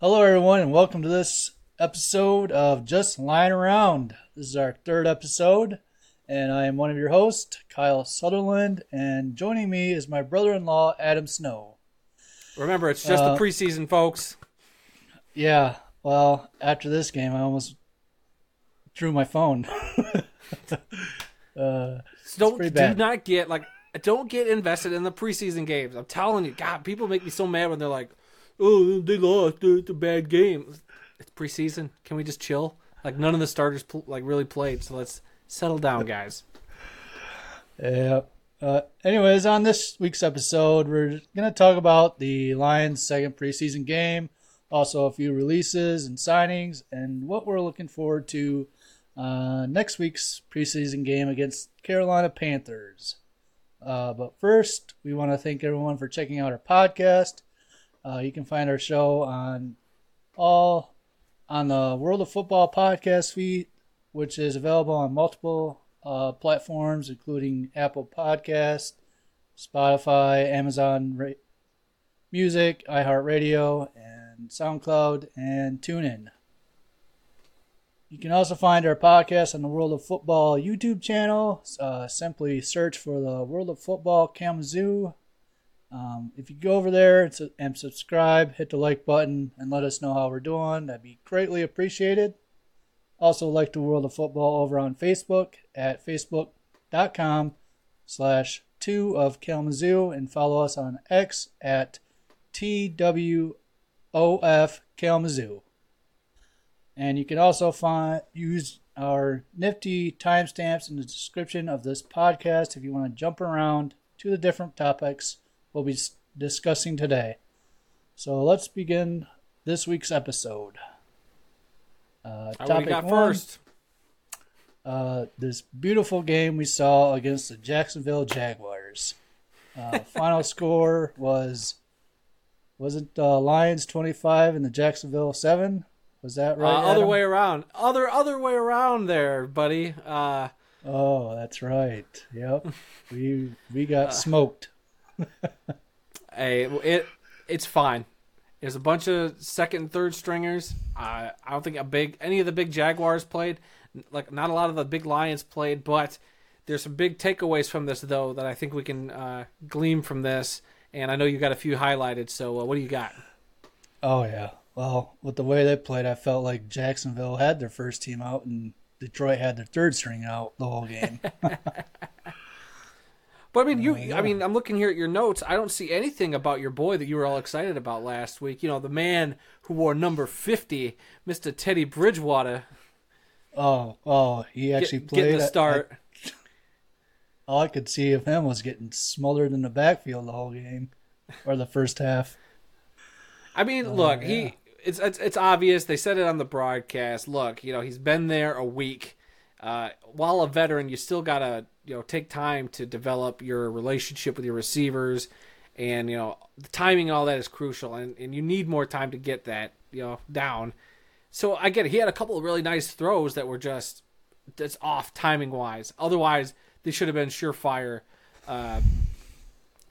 Hello, everyone, and welcome to this episode of Just Lion Around. This is our third episode, and I am one of your hosts, Kyle Sutherland, and joining me is my brother in law, Adam Snow. Remember, it's just Uh, the preseason, folks. Yeah, well, after this game, I almost threw my phone. uh, So don't do bad. not get like don't get invested in the preseason games. I'm telling you, God, people make me so mad when they're like, "Oh, they lost. It's a bad game." It's preseason. Can we just chill? Like none of the starters like really played, so let's settle down, guys. Yeah. Uh, anyways, on this week's episode, we're going to talk about the Lions' second preseason game, also a few releases and signings, and what we're looking forward to uh, next week's preseason game against Carolina Panthers. Uh, but first, we want to thank everyone for checking out our podcast. Uh, you can find our show on all on the World of Football podcast feed, which is available on multiple uh, platforms, including Apple Podcast, Spotify, Amazon Ra- Music, iHeartRadio, and SoundCloud, and TuneIn. You can also find our podcast on the World of Football YouTube channel. Uh, simply search for the World of Football Kalamazoo. Um, if you go over there and, su- and subscribe, hit the like button, and let us know how we're doing, that'd be greatly appreciated. Also, like the World of Football over on Facebook at facebook.com slash 2 of Kalamazoo and follow us on X at TWOF Kalamazoo. And you can also find use our nifty timestamps in the description of this podcast if you want to jump around to the different topics we'll be discussing today. So let's begin this week's episode. Uh, All right, what topic got one, first? uh, this beautiful game we saw against the Jacksonville Jaguars. Uh, final score was was it uh, Lions twenty five and the Jacksonville seven? Was that right? uh, other way around. Other other way around there, buddy. Uh, Oh, that's right. Yep, we we got smoked. Hey, it it's fine. There's a bunch of second and third stringers. Uh, I don't think a big any of the big Jaguars played. Like not a lot of the big Lions played, but there's some big takeaways from this though that I think we can uh, glean from this. And I know you got a few highlighted. So uh, what do you got? Oh yeah. Well, with the way they played, I felt like Jacksonville had their first team out and Detroit had their third string out the whole game. But I mean, you. Yeah. I mean, I'm looking here at your notes. I don't see anything about your boy that you were all excited about last week. You know, the man who wore number 50, Mr. Teddy Bridgewater, oh, oh, he get, actually played. getting the I- start. all I could see of him was getting smothered in the backfield the whole game, or the first half. I mean, oh, look, Oh, yeah. he it's, it's it's obvious. They said it on the broadcast. Look, you know, he's been there a week. Uh, while a veteran, you still gotta you know take time to develop your relationship with your receivers, and you know the timing, all that is crucial, and and you need more time to get that you know down. So I get it. He had a couple of really nice throws that were just that's off timing wise. Otherwise, they should have been surefire. Uh,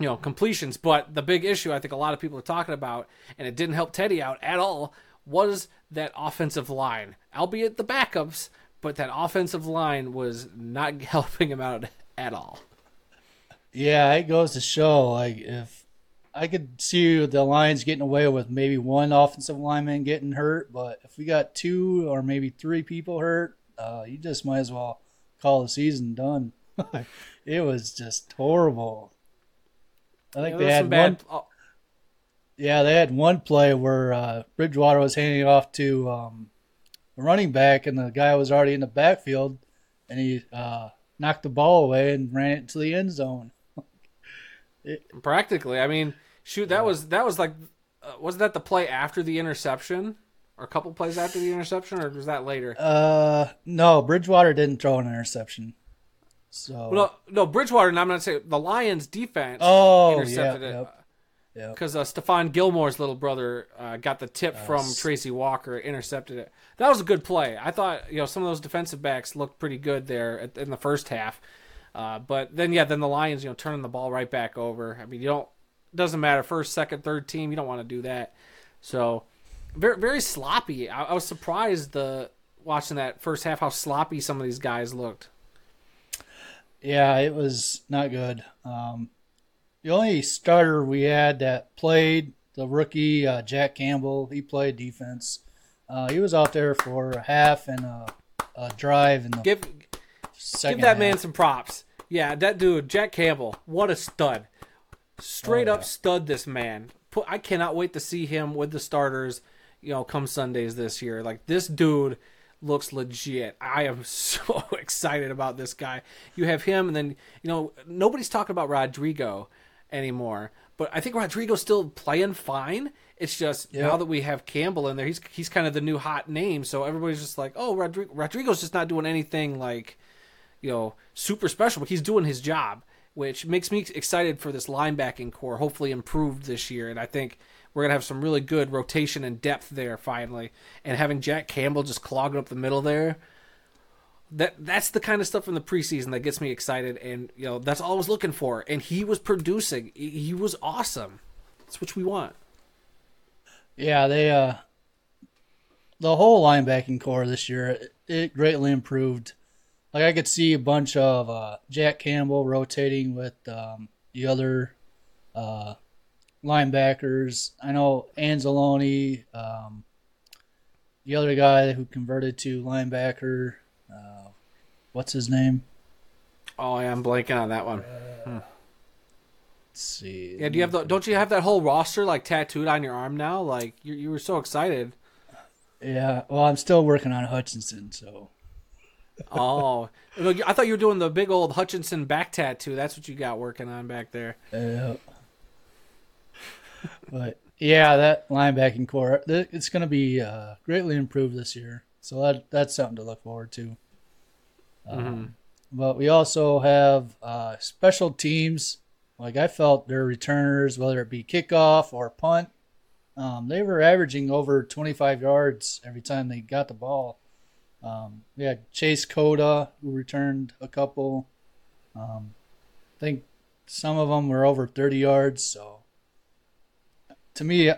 you know completions. But the big issue I think a lot of people are talking about, and it didn't help Teddy out at all, was that offensive line. Albeit the backups, but that offensive line was not helping him out at all. Yeah, it goes to show like if I could see the Lions getting away with maybe one offensive lineman getting hurt, but if we got two or maybe three people hurt, uh, you just might as well call the season done. it was just horrible. I think they had some bad. one. oh, Yeah, they had one play where uh, Bridgewater was handing off to um, a running back, and the guy was already in the backfield, and he uh, knocked the ball away and ran it to the end zone. practically, I mean, shoot, that was that was like, uh, wasn't that the play after the interception, or a couple plays after the interception, or was that later? Uh, no, Bridgewater didn't throw an interception. So no, no, Bridgewater. And I'm not saying the Lions' defense Oh, intercepted yeah, it. yep, yep. because uh, Stephon Gilmore's little brother uh, got the tip from Tracy Walker, intercepted it. That was a good play. I thought you know some of those defensive backs looked pretty good there at, in the first half. Uh, but then yeah, then the Lions, you know, turning the ball right back over. I mean, you don't doesn't matter first, second, third team. You don't want to do that. So very very sloppy. I, I was surprised the watching that first half how sloppy some of these guys looked. Yeah, it was not good. Um, the only starter we had that played the rookie uh, Jack Campbell. He played defense. Uh, he was out there for a half and a, a drive in the give second. give that half. man some props. Yeah, that dude Jack Campbell, what a stud! Straight Oh, up stud. This man. I cannot wait to see him with the starters. You know, come Sundays this year. Like this dude looks legit. I am so excited about this guy. You have him, and then you know nobody's talking about Rodrigo anymore. But I think Rodrigo's still playing fine. It's just Yeah. now that we have Campbell in there, he's he's kind of the new hot name. So everybody's just like, oh, Rodrigo, Rodrigo's just not doing anything like you know super special, but he's doing his job, which makes me excited for this linebacking core. Hopefully improved this year, and I think we're gonna have some really good rotation and depth there finally. And having Jack Campbell just clogging up the middle there, that that's the kind of stuff in the preseason that gets me excited, and you know that's all I was looking for. And he was producing; he was awesome. That's what we want. Yeah, they uh, the whole linebacking core this year it, it greatly improved. Like I could see a bunch of uh, Jack Campbell rotating with um, the other uh, linebackers. I know Anzalone, um, the other guy who converted to linebacker. Uh, what's his name? Oh, yeah, I'm blanking on that one. Let's see. Yeah, do you have the? Don't you have that whole roster like tattooed on your arm now? Like you, you were so excited. Yeah, well, I'm still working on Hutchinson, so Oh, I thought you were doing the big old Hutchinson back tattoo. That's what you got working on back there. Yeah. But yeah, that linebacking core, it's going to be uh, greatly improved this year. So that that's something to look forward to. Um, But we also have uh, special teams. Like I felt their returners, whether it be kickoff or punt, um, they were averaging over 25 yards every time they got the ball. Um, we had Chase Cota who returned a couple. Um, I think some of them were over 30 yards. So to me,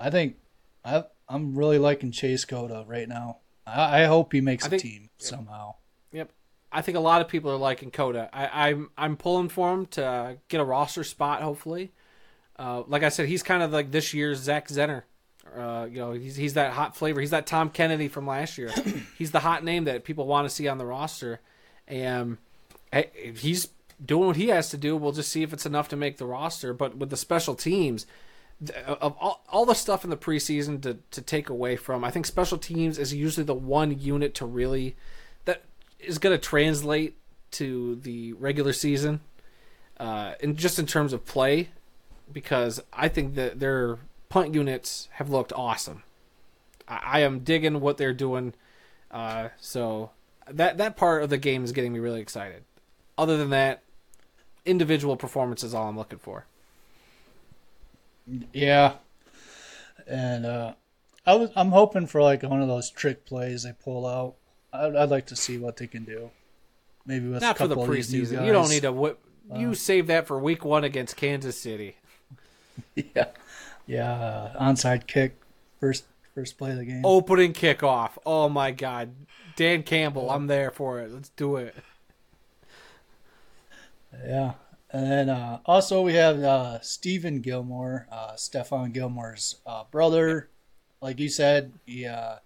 I think I, I'm really liking Chase Cota right now. I, I hope he makes I a think- team somehow. Yep. I think a lot of people are liking Cota. I, I'm I'm pulling for him to get a roster spot. Hopefully, uh, like I said, he's kind of like this year's Zach Zenner. Uh, you know, he's he's that hot flavor. He's that Tom Kennedy from last year. he's the hot name that people want to see on the roster, and he's doing what he has to do. We'll just see if it's enough to make the roster. But with the special teams, of all, all the stuff in the preseason to, to take away from, I think special teams is usually the one unit to really that is going to translate to the regular season, uh, and just in terms of play, because I think that their punt units have looked awesome. I, I am digging what they're doing, uh, so that that part of the game is getting me really excited. Other than that, individual performance is all I'm looking for. Yeah, and uh, I was I'm hoping for like one of those trick plays they pull out. I'd, I'd like to see what they can do. Maybe with Not a for the couple of these preseason. You don't need to whip. You save that for week one against Kansas City. Yeah, yeah. Uh, onside kick, first first play of the game. Opening kickoff. Oh my God, Dan Campbell. I'm there for it. Let's do it. Yeah. And then uh, also we have uh, Steven Gilmore, uh, Stephon Gilmore's uh, brother. Like you said, he, uh,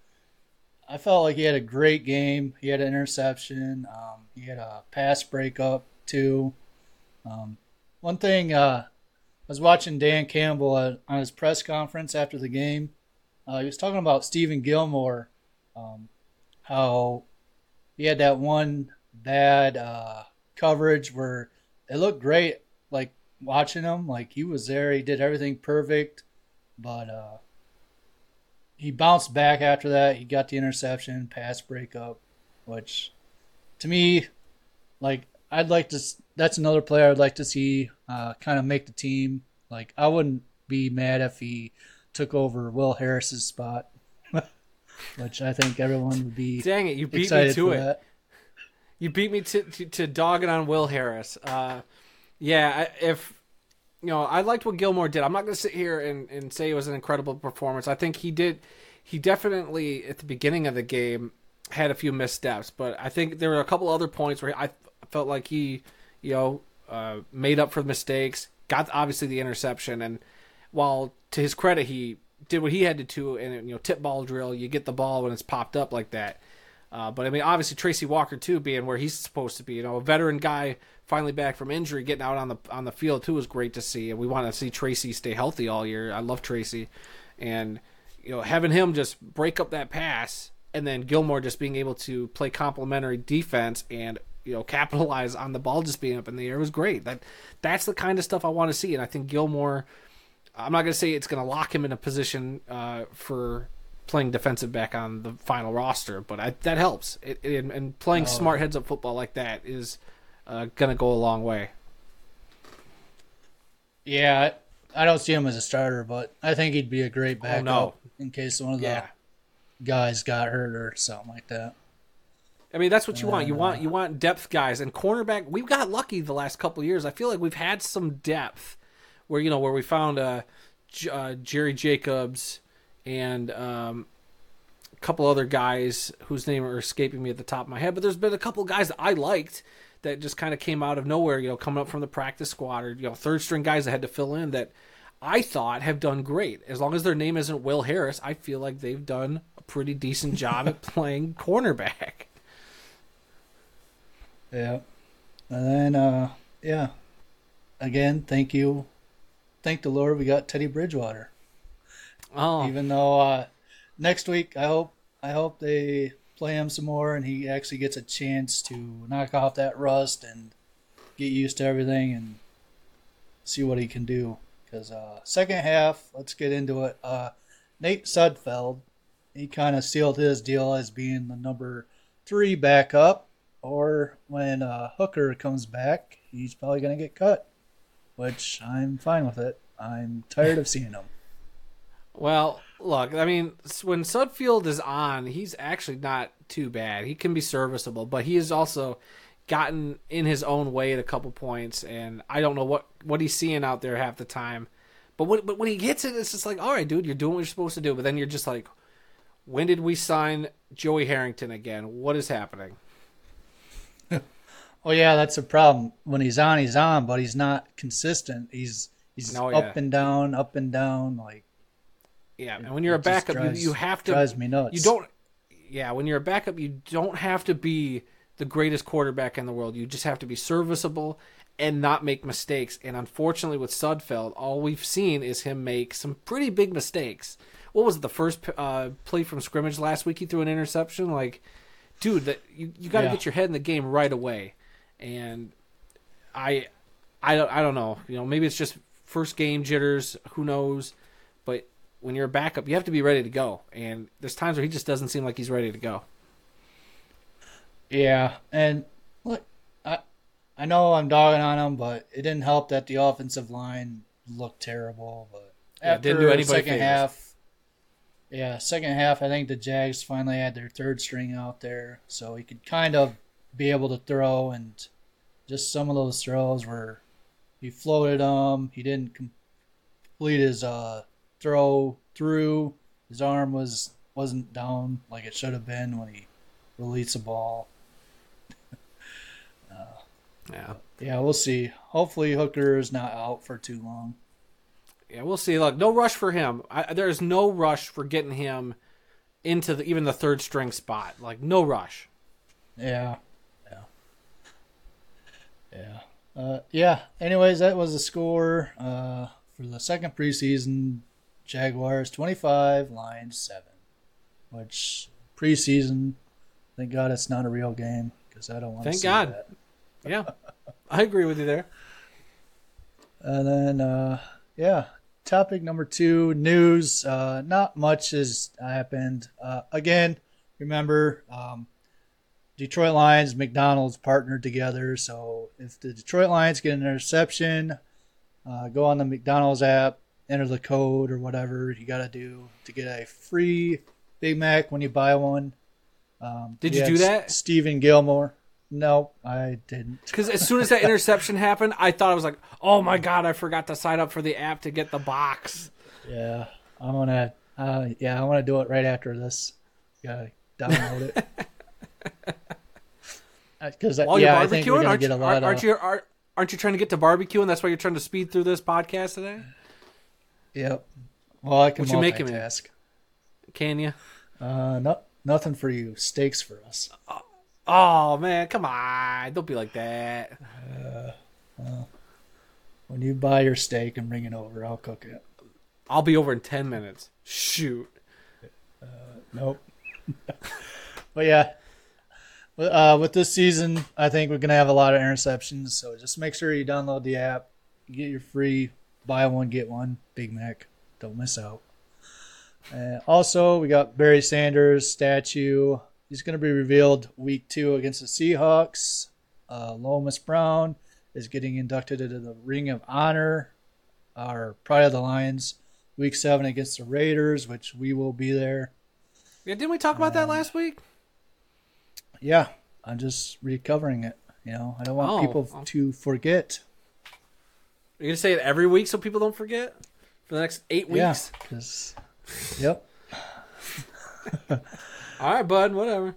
I felt like he had a great game. He had an interception. Um, he had a pass breakup too. Um, one thing uh, I was watching Dan Campbell at, on his press conference after the game. He was talking about Steven Gilmore, um, how he had that one bad coverage where it looked great. Like watching him, like he was there, he did everything perfect, but uh, he bounced back after that. He got the interception, pass breakup, which to me, like I'd like to. That's another player I'd like to see uh, kind of make the team. Like I wouldn't be mad if he took over Will Harris's spot, which I think everyone would be Dang it, you beat me to it. that. You beat me to, to, to dogging on Will Harris. Uh, yeah, if you know, I liked what Gilmore did. I'm not going to sit here and, and say it was an incredible performance. I think he did. He definitely at the beginning of the game had a few missteps, but I think there were a couple other points where I felt like he, you know, uh, made up for the mistakes. Got obviously the interception, and while to his credit, he did what he had to do in you know tip ball drill. You get the ball when it's popped up like that. Uh, but I mean, obviously Tracy Walker too, being where he's supposed to be, you know, a veteran guy finally back from injury, getting out on the on the field too is great to see. And we want to see Tracy stay healthy all year. I love Tracy, and you know, having him just break up that pass, and then Gilmore just being able to play complementary defense and you know capitalize on the ball just being up in the air was great. That that's the kind of stuff I want to see, and I think Gilmore. I'm not going to say it's going to lock him in a position uh, for playing defensive back on the final roster, but I, that helps. It, it, and playing oh. smart heads up football like that is uh, gonna go a long way. Yeah, I don't see him as a starter, but I think he'd be a great backup oh, no. in case one of the yeah. guys got hurt or something like that. I mean, that's what you want. You want you want depth guys and cornerback. We've got lucky the last couple years. I feel like we've had some depth where you know where we found uh, uh Jerry Jacobs and um, a couple other guys whose name are escaping me at the top of my head. But there's been a couple guys that I liked that just kind of came out of nowhere. You know, coming up from the practice squad or you know third string guys that had to fill in that I thought have done great. As long as their name isn't Will Harris, I feel like they've done a pretty decent job at playing cornerback. Yeah. And then, uh, yeah. Again, thank you. Thank the Lord we got Teddy Bridgewater. Oh. Even though uh, next week I hope I hope they play him some more and he actually gets a chance to knock off that rust and get used to everything and see what he can do. Because uh, second half, let's get into it. Uh, Nate Sudfeld, he kind of sealed his deal as being the number three backup. Or when uh, Hooker comes back, he's probably going to get cut, which I'm fine with it. I'm tired of seeing him. Well, look, I mean, when Sudfeld is on, he's actually not too bad. He can be serviceable, but he has also gotten in his own way at a couple points, and I don't know what what he's seeing out there half the time. But when, but when he gets it, it's just like, all right, dude, you're doing what you're supposed to do. But then you're just like, when did we sign Joey Harrington again? What is happening? oh yeah, that's a problem. When he's on, he's on, but he's not consistent. He's he's oh, yeah. up and down, up and down, like yeah, and when you're a backup, drives, you, you have to drives me nuts. You don't. Yeah, when you're a backup, you don't have to be the greatest quarterback in the world. You just have to be serviceable and not make mistakes. And unfortunately, with Sudfeld, all we've seen is him make some pretty big mistakes. What was it, the first uh, play from scrimmage last week? He threw an interception. Like, dude, that you, you got to yeah. get your head in the game right away. And I, I don't, I don't know. You know, maybe it's just first game jitters. Who knows? But when you're a backup, you have to be ready to go. And there's times where he just doesn't seem like he's ready to go. Yeah, and look, I I know I'm dogging on him, but it didn't help that the offensive line looked terrible. But yeah, after didn't do anybody second favors. half, yeah, second half, I think the Jags finally had their third string out there, so he could kind of be able to throw. And just some of those throws where he floated them, he didn't complete his uh, throw through. His arm was wasn't down like it should have been when he released the ball. uh, yeah, yeah, we'll see. Hopefully, Hooker is not out for too long. Yeah, we'll see. Look, no rush for him. I, there is no rush for getting him into the, even the third string spot. Like no rush. Yeah, yeah, yeah, uh, yeah. Anyways, that was the score uh, for the second preseason Jaguars 25, Lions 7. Which preseason, thank God it's not a real game because I don't want thank to see God. that. yeah, I agree with you there. And then, uh, yeah, topic number two news. Uh, not much has happened. Uh, again, remember, um, Detroit Lions, McDonald's partnered together. So if the Detroit Lions get an interception, uh, go on the McDonald's app, enter the code or whatever you got to do to get a free Big Mac when you buy one. Um, Did you do that? Steven Gilmore. No, I didn't. Because as soon as that interception happened, I thought I was like, "Oh my god, I forgot to sign up for the app to get the box." Yeah, I'm gonna. Uh, yeah, I want to do it right after this. Gotta download it. Because While yeah, I think we're barbecuing, gonna aren't, get you, a lot aren't of. you are, aren't you trying to get to barbecue, and that's why you're trying to speed through this podcast today? Yep. Well, I can What you making, man? multitask. Can you? Uh, no, nothing for you. Steaks for us. Oh man, come on! Don't be like that. When you buy your steak and bring it over, I'll cook it. I'll be over in ten minutes. Shoot. Nope. but yeah, uh, with this season, I think we're gonna have a lot of interceptions. So just make sure you download the app, get your free buy one get one Big Mac. Don't miss out. Uh, also, we got Barry Sanders statue. He's going to be revealed week two against the Seahawks. Uh, Lomas Brown is getting inducted into the Ring of Honor, our Pride of the Lions, week seven against the Raiders, which we will be there. Yeah, didn't we talk about that last week? Yeah, I'm just recovering it. You know, I don't want Oh, people oh. to forget. You're gonna say it every week so people don't forget for the next eight weeks. Yeah. 'cause- yep, All right, bud. Whatever.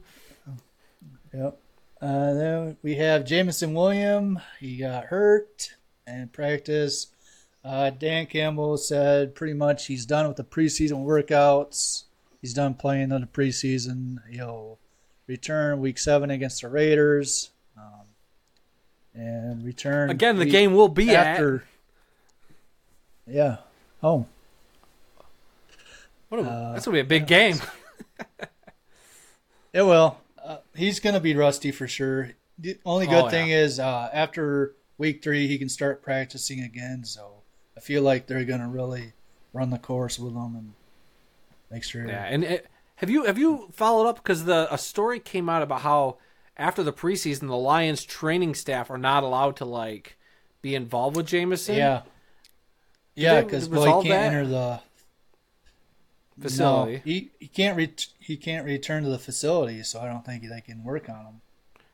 yep. Uh, then we have Jameson William. He got hurt and practice. Uh, Dan Campbell said pretty much he's done with the preseason workouts. He's done playing in the preseason. He'll return week seven against the Raiders. Um, and return Again, the game will be after. Yeah, home. at. What a, uh, that's gonna be a big game. It will. Uh, he's going to be rusty for sure. The only good Oh, thing is uh, after week three, he can start practicing again. So I feel like they're going to really run the course with him and make sure. Yeah, and it, have you have you followed up because the a story came out about how after the preseason the Lions training staff are not allowed to like be involved with Jameson yeah. Yeah, because resolve he can't that? enter the facility. No, he he can't re- he can't return to the facility, so I don't think they can work on him.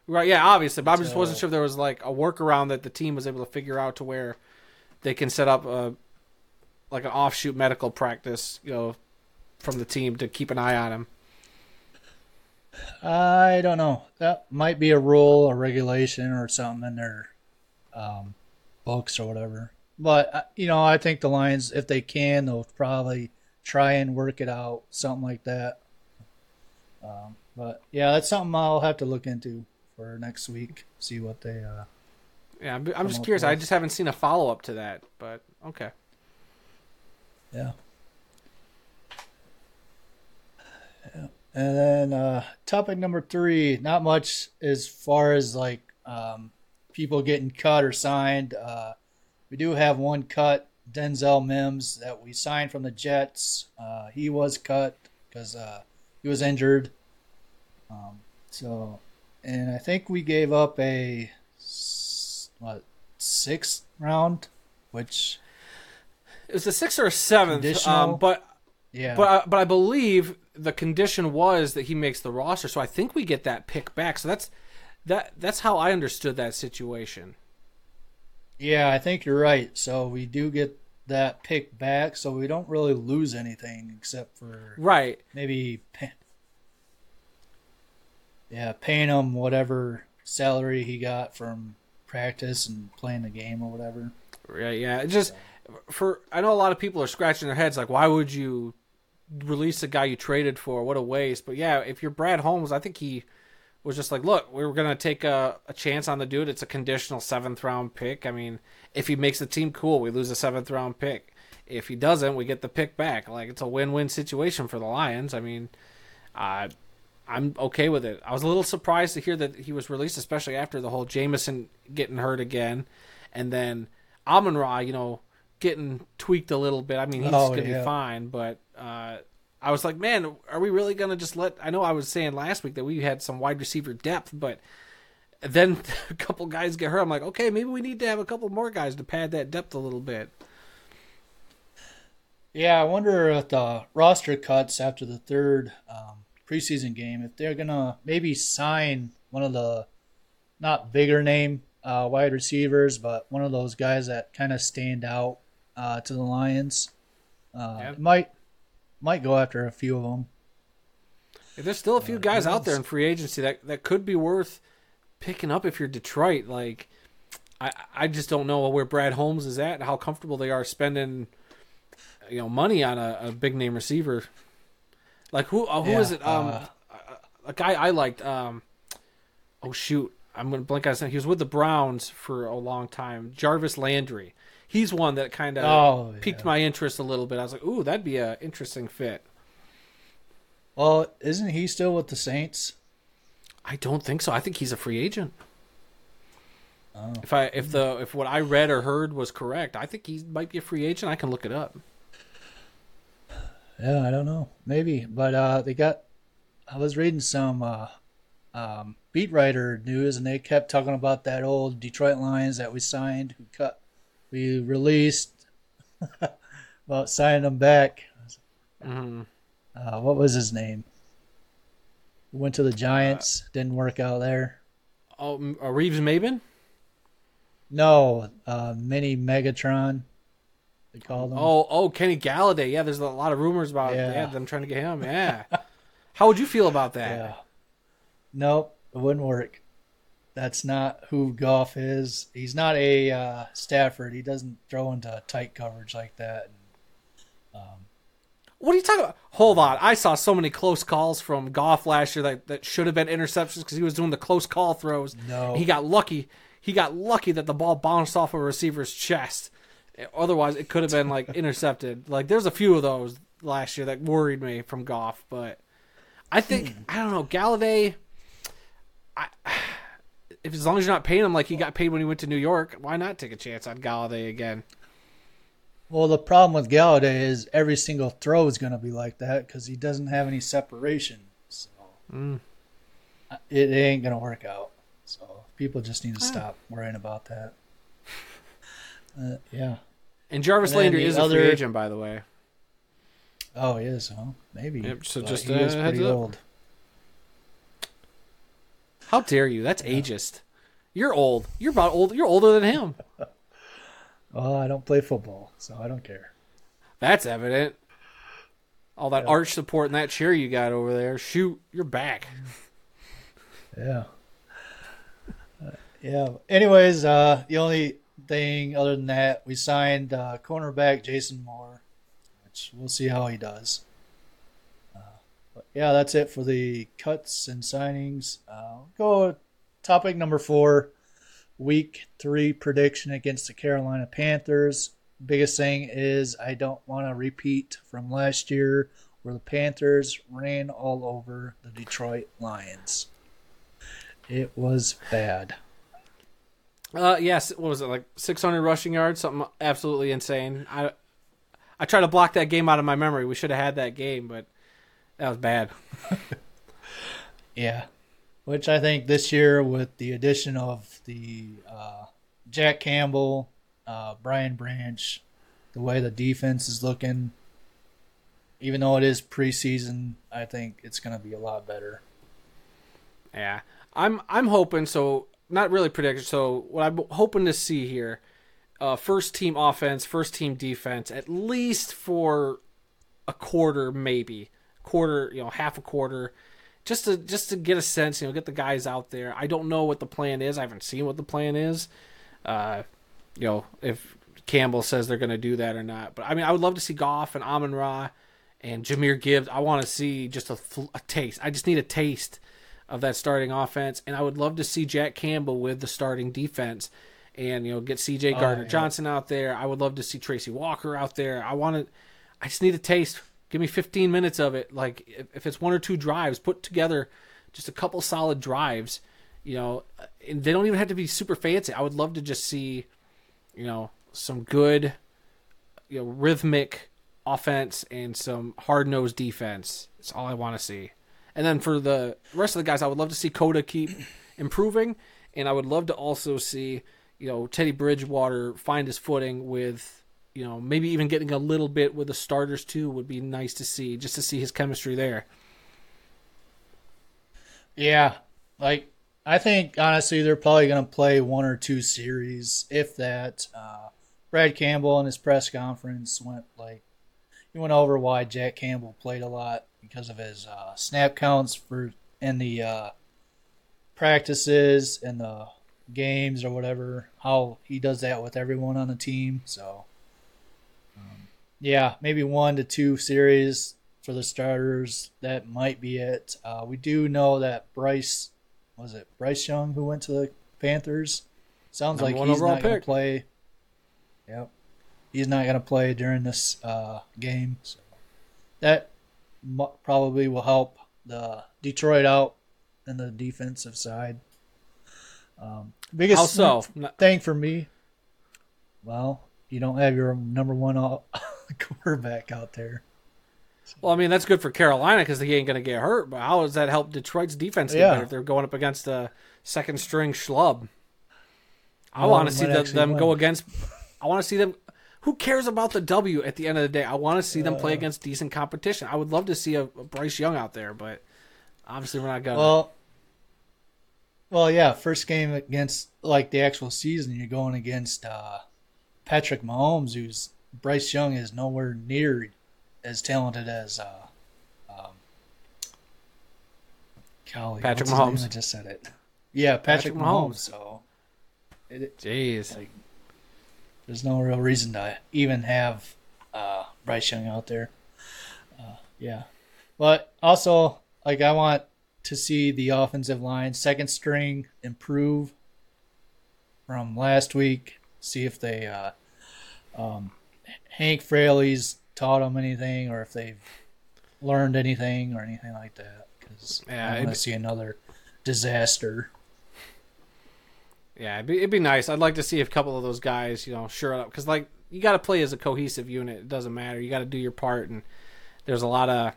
Right, yeah, obviously, but I just wasn't sure if there was like a workaround that the team was able to figure out to where they can set up a like an offshoot medical practice, you know, from the team to keep an eye on him. I don't know. That might be a rule or regulation or something in their um, books or whatever. But uh, you know, I think the Lions, if they can, they'll probably try and work it out, something like that. Um, but yeah, that's something I'll have to look into for next week. See what they. Uh, Yeah, I'm, I'm just curious. I just haven't seen a follow up to that, but okay. yeah. Yeah. And then uh, topic number three, not much as far as like um, people getting cut or signed. Uh, we do have one cut, Denzel Mims, that we signed from the Jets. Uh, he was cut because uh, he was injured. Um, so, and I think we gave up a what sixth round, which It was a sixth or a seventh, um, but yeah, but uh, but I believe the condition was that he makes the roster, so I think we get that pick back. So that's that that's how I understood that situation. Yeah, I think you're right. So we do get that pick back, so we don't really lose anything except for Right. maybe, yeah, paying him whatever salary he got from practice and playing the game or whatever. Right. Yeah. It just for I know a lot of people are scratching their heads like, why would you release a guy you traded for? What a waste. But yeah, if you're Brad Holmes, I think he was just like, look, we were gonna take a, a chance on the dude. It's a conditional seventh round pick. I mean, if he makes the team cool, we lose a seventh round pick. If he doesn't, we get the pick back. Like it's a win win situation for the Lions. I mean, uh, I'm okay with it. I was a little surprised to hear that he was released, especially after the whole Jameson getting hurt again, and then Amon Ra, you know, getting tweaked a little bit. I mean, he's Oh, gonna yeah. be fine, but uh, I was like, man, are we really gonna just let? I know I was saying last week that we had some wide receiver depth, but then a couple guys get hurt. I'm like, okay, maybe we need to have a couple more guys to pad that depth a little bit. Yeah, I wonder if the roster cuts after the third um, preseason game if they're gonna maybe sign one of the not bigger name uh, wide receivers, but one of those guys that kind of stand out uh, to the Lions. Uh, Yep. Might might go after a few of them. There's still a few guys out there in free agency that, that could be worth picking up if you're Detroit. Like, I I just don't know where Brad Holmes is at and how comfortable they are spending, you know, money on a, a big name receiver. Like who uh, who Yeah, is it? Um, uh, a, a guy I liked. Um, oh shoot, I'm gonna blank on his name. He was with the Browns for a long time. Jarvis Landry. He's one that kind of Oh, piqued yeah. my interest a little bit. I was like, ooh, that'd be an interesting fit. Well, isn't he still with the Saints? I don't think so. I think he's a free agent. Oh. If I if the if what I read or heard was correct, I think he might be a free agent. I can look it up. Yeah, I don't know. Maybe, but uh, they got. I was reading some uh, um, beat writer news, and they kept talking about that old Detroit Lions that we signed, who cut, we released, about signing him back. hmm Uh, what was his name? Went to the Giants, didn't work out there. Oh, uh, Reeves Maben. No, uh, Mini Megatron. They called him. Oh, oh, Kenny Golladay. Yeah, there's a lot of rumors about Yeah. yeah. them trying to get him. Yeah. How would you feel about that? Yeah. Nope, it wouldn't work. That's not who Goff is. He's not a uh, Stafford. He doesn't throw into tight coverage like that. What are you talking about? Hold on. I saw so many close calls from Goff last year that, that should have been interceptions because he was doing the close call throws. No. He got lucky. He got lucky that the ball bounced off a receiver's chest. Otherwise, it could have been like intercepted. Like there's a few of those last year that worried me from Goff, but I think I don't know Golladay. I if as long as you're not paying him like he got paid when he went to New York, why not take a chance on Golladay again? Well, the problem with Golladay is every single throw is going to be like that because he doesn't have any separation. So Mm. it ain't going to work out. So people just need to stop worrying about that. Uh, yeah. And Jarvis And Landry the is a free agent, by the way. Oh, he is, huh? Maybe. Yep, so But just, he uh, is heads pretty up. How dare you? That's ageist. You're old. You're about old. You're older than him. Well, I don't play football, so I don't care. That's evident. All that arch support and that chair you got over there. Shoot, you're back. Yeah. Uh, yeah. Anyways, uh, the only thing other than that, we signed uh, cornerback Jason Moore, which we'll see how he does. Yeah, that's it for the cuts and signings. Uh, go topic number four, week three prediction against the Carolina Panthers. Biggest thing is I don't want to repeat from last year where the Panthers ran all over the Detroit Lions. It was bad. Uh, yes. What was it like? 600 rushing yards, something absolutely insane. I, I tried to block that game out of my memory. We should have had that game, but that was bad. Yeah. Which I think this year, with the addition of the uh, Jack Campbell, uh, Brian Branch, the way the defense is looking, even though it is preseason, I think it's going to be a lot better. Yeah, I'm I'm hoping so. Not really predicted. So what I'm hoping to see here, uh, first team offense, first team defense, at least for a quarter, maybe quarter, you know, half a quarter, just to just to get a sense, you know, get the guys out there. I don't know what the plan is. I haven't seen what the plan is. Uh, you know, if Campbell says they're going to do that or not. But I mean, I would love to see Goff and Amon Ra and Jahmyr Gibbs. I want to see just a, a taste. I just need a taste of that starting offense, and I would love to see Jack Campbell with the starting defense, and you know get C.J. Oh, Gardner yeah. Johnson out there. I would love to see Tracy Walker out there. I want to. I just need a taste. Give me 15 minutes of it. Like if, it's one or two drives, put together just a couple solid drives. You know, and they don't even have to be super fancy. I would love to just see, you know, some good, you know, rhythmic offense and some hard nosed defense. That's all I want to see. And then for the rest of the guys, I would love to see Cota keep improving, and I would love to also see, you know, Teddy Bridgewater find his footing with, you know, maybe even getting a little bit with the starters too would be nice to see, just to see his chemistry there. Yeah, like I think honestly they're probably going to play one or two series, if that. Uh, Brad Campbell in his press conference went like he went over why Jack Campbell played a lot because of his uh, snap counts for in the uh, practices and the games or whatever. How he does that with everyone on the team. So, yeah, maybe one to two series for the starters. That might be it. Uh, we do know that Bryce was it Bryce Young who went to the Panthers. Sounds Number like he's not going to play. Yep, he's not going to play during this uh, game. So that mo- probably will help the Detroit out in the defensive side. Um, biggest How so? N- thing for me, well, you don't have your number one all- quarterback out there. Well, I mean that's good for Carolina because he ain't going to get hurt. But how does that help Detroit's defense Yeah. if they're going up against a second string schlub? I Well, want to see the, them go against. I want to see them. Who cares about the W at the end of the day? I want to see them Uh. play against decent competition. I would love to see a, a Bryce Young out there, but obviously we're not going. Well, well, yeah. First game against like the actual season, you're going against uh, Patrick Mahomes, who's Bryce Young is nowhere near as talented as uh, um, golly, Patrick? Mahomes. I just said it. Yeah, Patrick, Patrick Mahomes. Mahomes. So it, Jeez. like, there's no real reason to even have uh, Bryce Young out there. Uh, yeah, but also like I want to see the offensive line second string improve from last week. See if they uh, um, Hank Fraley's taught them anything, or if they've learned anything or anything like that. Because Yeah, I want to see another disaster. Yeah, it'd be, it'd be nice. I'd like to see a couple of those guys, you know, sure up because like you got to play as a cohesive unit. It doesn't matter. You got to do your part, and there's a lot of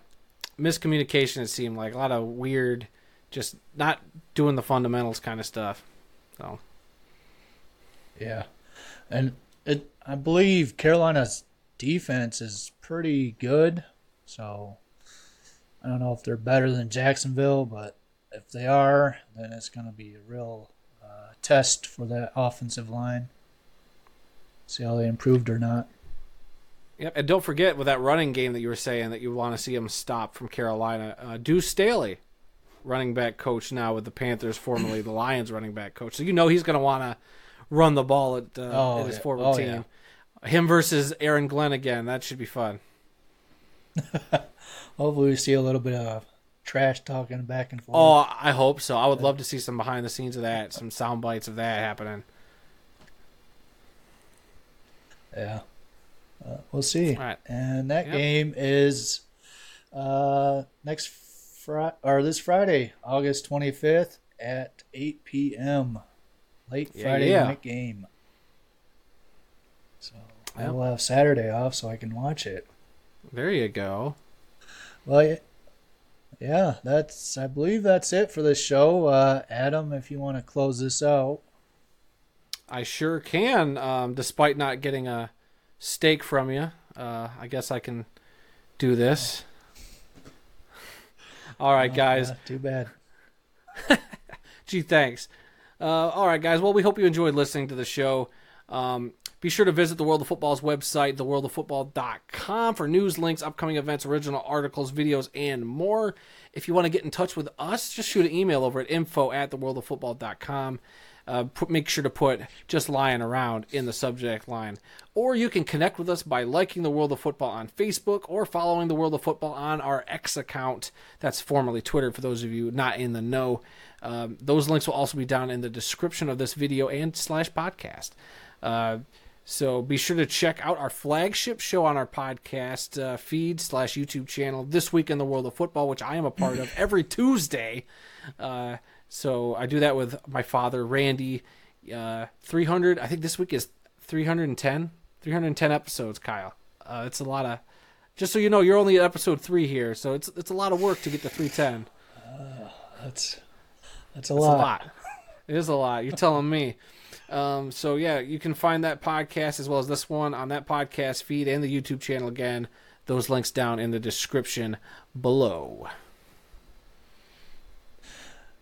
miscommunication. It seemed like a lot of weird, just not doing the fundamentals kind of stuff. So Yeah, and it, I believe Carolina's defense is pretty good. So I don't know if they're better than Jacksonville, but if they are, then it's going to be a real uh, test for that offensive line. See how they improved or not. Yep, and don't forget with that running game that you were saying that you want to see him stop from Carolina. Uh, Deuce Staley, running back coach now with the Panthers, formerly the Lions running back coach. So you know he's going to want to run the ball at, uh, Oh, at his yeah. former Oh, team. Him versus Aaron Glenn again. That should be fun. Hopefully, we see a little bit of trash talking back and forth. Oh, I hope so. I would love to see some behind the scenes of that, some sound bites of that happening. Yeah. Uh, we'll see. Right. And that Yep. game is uh, next Friday or this Friday, August 25th at 8 p.m. Late Yeah, Friday yeah. night game. So I will have Saturday off so I can watch it. There you go. Well, yeah, yeah, that's I believe that's it for this show. Uh, Adam, if you want to close this out. I sure can. Um, despite not getting a steak from you, uh, I guess I can do this. All right, guys. Uh, too bad. Gee, thanks. Uh, all right, guys. Well, we hope you enjoyed listening to the show. Um, be sure to visit the World of Football's website, theworldoffootball.com, for news, links, upcoming events, original articles, videos, and more. If you want to get in touch with us, just shoot an email over at info at theworldoffootball.com. Uh, put, make sure to put just lion around in the subject line. Or you can connect with us by liking the World of Football on Facebook or following the World of Football on our X account. That's formerly Twitter for those of you not in the know. Um, those links will also be down in the description of this video and slash podcast. Uh, so be sure to check out our flagship show on our podcast uh, feed slash YouTube channel, This Week in the World of Football, which I am a part of every Tuesday. Uh, so I do that with my father, Randy. Uh, 300, I think this week is 310. 310 episodes, Kyle. Uh, it's a lot of. Just so you know, you're only at episode three here, so it's it's a lot of work to get to 310. That's that's a It's lot. a lot. It is a lot. You're telling me. Um, so yeah, you can find that podcast as well as this one on that podcast feed and the YouTube channel again. Those links down in the description below.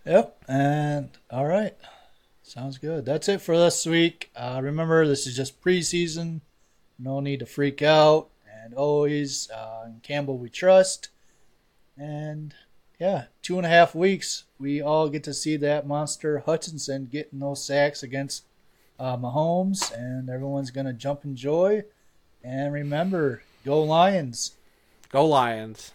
Yep. And all right. Sounds good. That's it for this week. Uh, remember, this is just preseason. No need to freak out. And always, uh, in Campbell we trust. And yeah, two and a half weeks. We all get to see that monster Hutchinson getting those sacks against uh, Mahomes, and everyone's gonna jump in joy. And remember, go Lions! Go Lions.